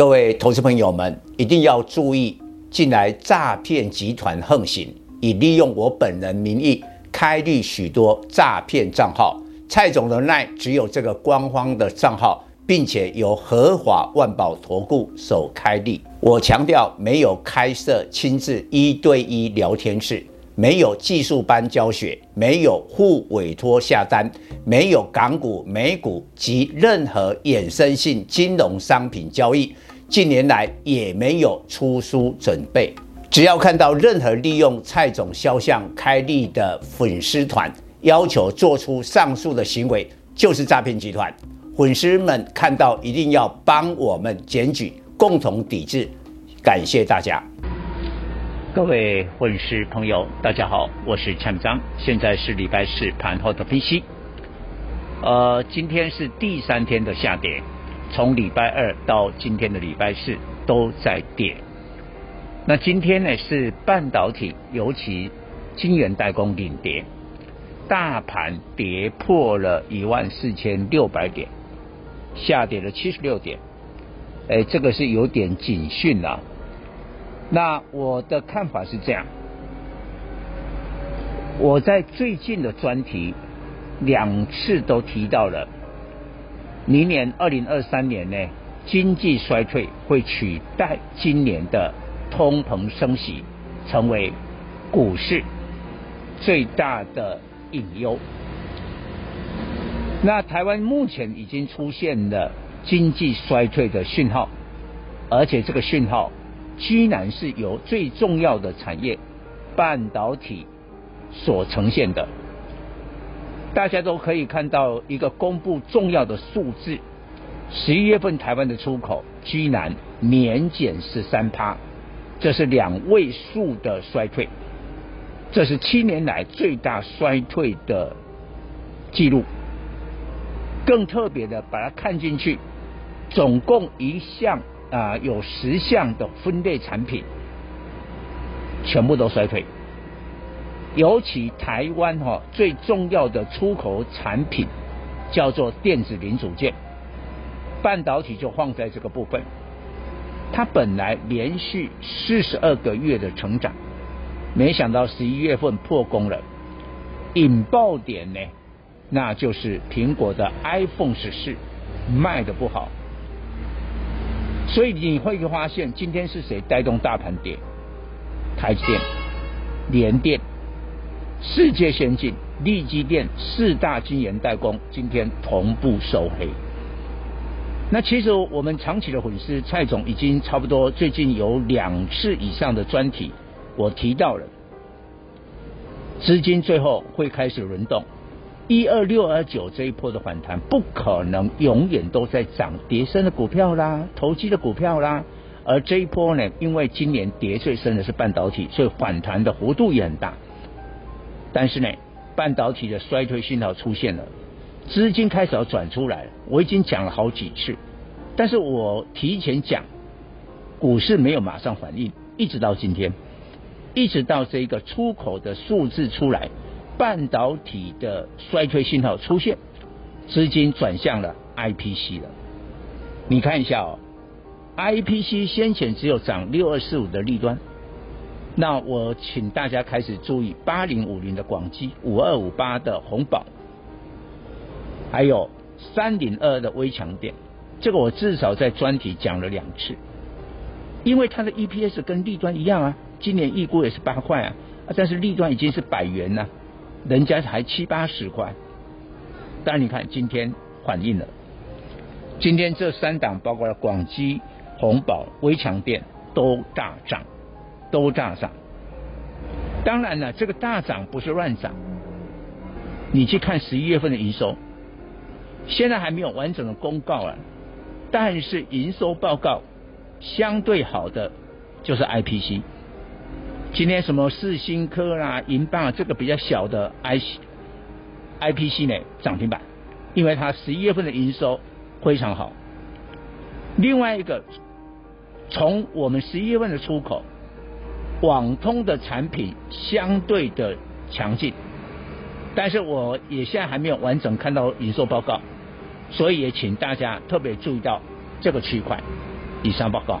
各位投资朋友们一定要注意，近来诈骗集团横行，以利用我本人名义开立许多诈骗账号。蔡总的 LINE 只有这个官方的账号，并且由合法万宝投顾所开立。我强调，没有开设亲自一对一聊天室。没有技术班教学，没有互委托下单，没有港股、美股及任何衍生性金融商品交易。近年来也没有出书准备。只要看到任何利用蔡总肖像开立的粉丝团，要求做出上述的行为，就是诈骗集团。粉丝们看到一定要帮我们检举，共同抵制。感谢大家。各位粉丝朋友，大家好，我是蔡明彰，现在是礼拜四盘后的分析。呃，今天是第三天的下跌，从礼拜二到今天的礼拜四都在跌。那今天呢是半导体，尤其晶圆代工领跌，大盘跌破了一万四千六百点，下跌了七十六点。哎，这个是有点警讯了。那我的看法是这样，我在最近的专题两次都提到了，明年二零二三年呢，经济衰退会取代今年的通膨升息，成为股市最大的隐忧。那台湾目前已经出现了经济衰退的讯号，而且这个讯号。居然是由最重要的产业半导体所呈现的，大家都可以看到一个公布重要的数字，十一月份台湾的出口居然年减十三趴，这是两位数的衰退，这是七年来最大衰退的记录。更特别的，把它看进去，总共一项。啊、呃，有十项的分类产品全部都衰退，尤其台湾哈、哦、最重要的出口产品叫做电子零组件，半导体就放在这个部分，它本来连续四十二个月的成长，没想到十一月份破功了，引爆点呢，那就是苹果的 iPhone 十四卖的不好。所以你会发现，今天是谁带动大盘跌？台积电、联电、世界先进、力积电四大晶圆代工今天同步收黑。那其实我们长期的粉丝蔡总已经差不多最近有两次以上的专题，我提到了资金最后会开始轮动。一二六二九这一波的反弹不可能永远都在涨跌深的股票啦，投机的股票啦。而这一波呢，因为今年跌最深的是半导体，所以反弹的幅度也很大。但是呢，半导体的衰退信号出现了，资金开始要转出来。我已经讲了好几次，但是我提前讲，股市没有马上反应，一直到今天，一直到这个出口的数字出来。半导体的衰退信号出现，资金转向了 IPC 了。你看一下哦，IPC 先前只有涨六二四五的利端，那我请大家开始注意八零五零的广基，五二五八的红宝，还有三零二的微强电，这个我至少在专题讲了两次，因为它的 EPS 跟利端一样啊，今年预估也是八块啊，但是利端已经是百元了。人家才七八十块，但你看今天反应了，今天这三档包括了广基、鸿宝、微强电都大涨，都大涨。当然了，这个大涨不是乱涨，你去看十一月份的营收，现在还没有完整的公告啊，但是营收报告相对好的就是 IPC。今天什么世新科啦、银邦啊，这个比较小的 I C I P C 呢涨停板，因为它十一月份的营收非常好。另外一个，从我们十一月份的出口，网通的产品相对的强劲，但是我也现在还没有完整看到营收报告，所以也请大家特别注意到这个区块。以上报告。